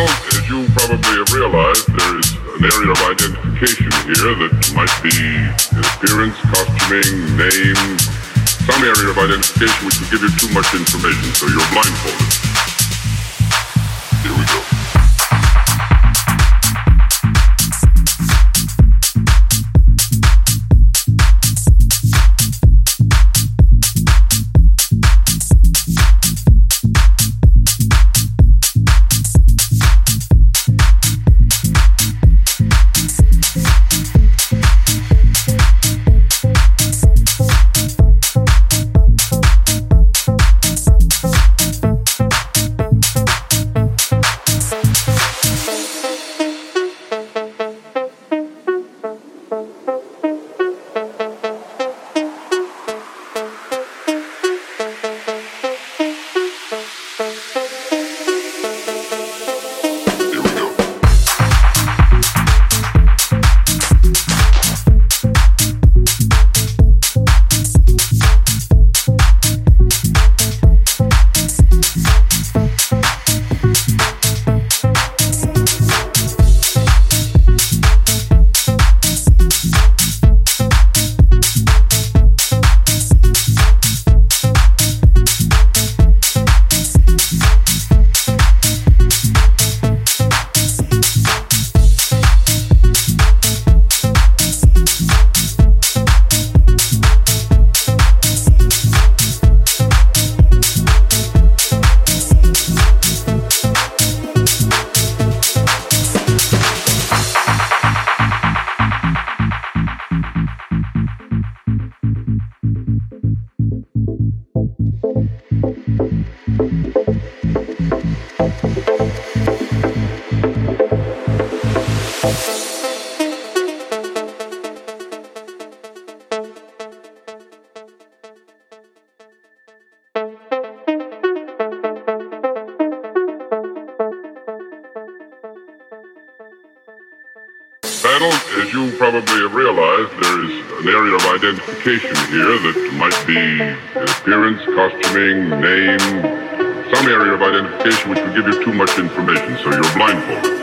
as you probably have realized, there is an area of identification here that might be appearance, costuming, name, some area of identification which will give you too much information, so you're blindfolded. Here we go. As you probably have realized, there is an area of identification here that might be appearance, costuming, name, some area of identification which would give you too much information, so you're blindfolded.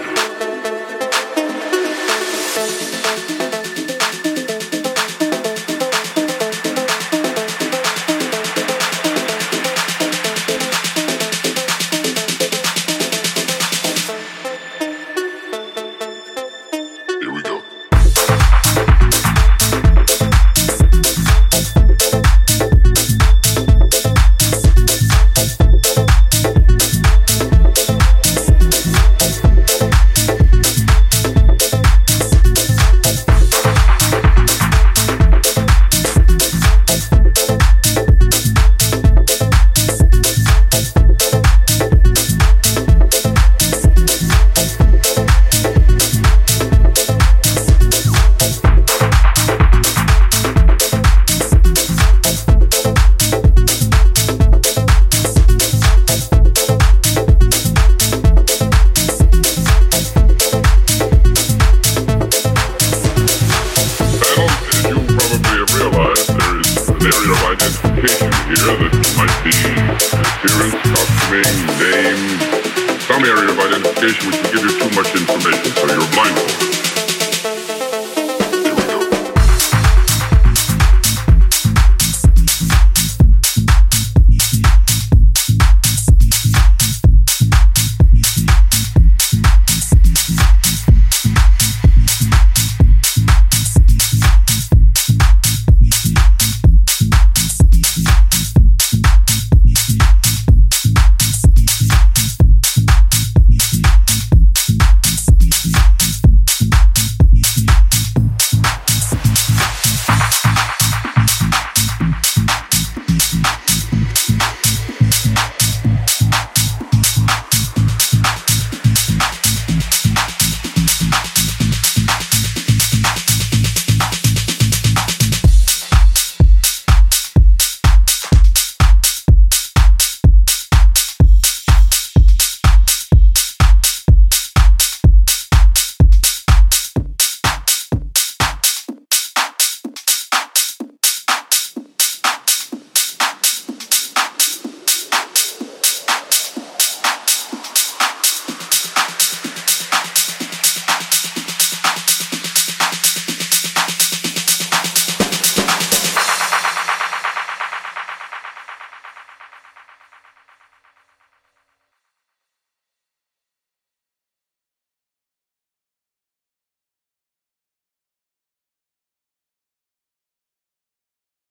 Appearance, costuming, name, some area of identification which will give you too much information, so you're blindfolded.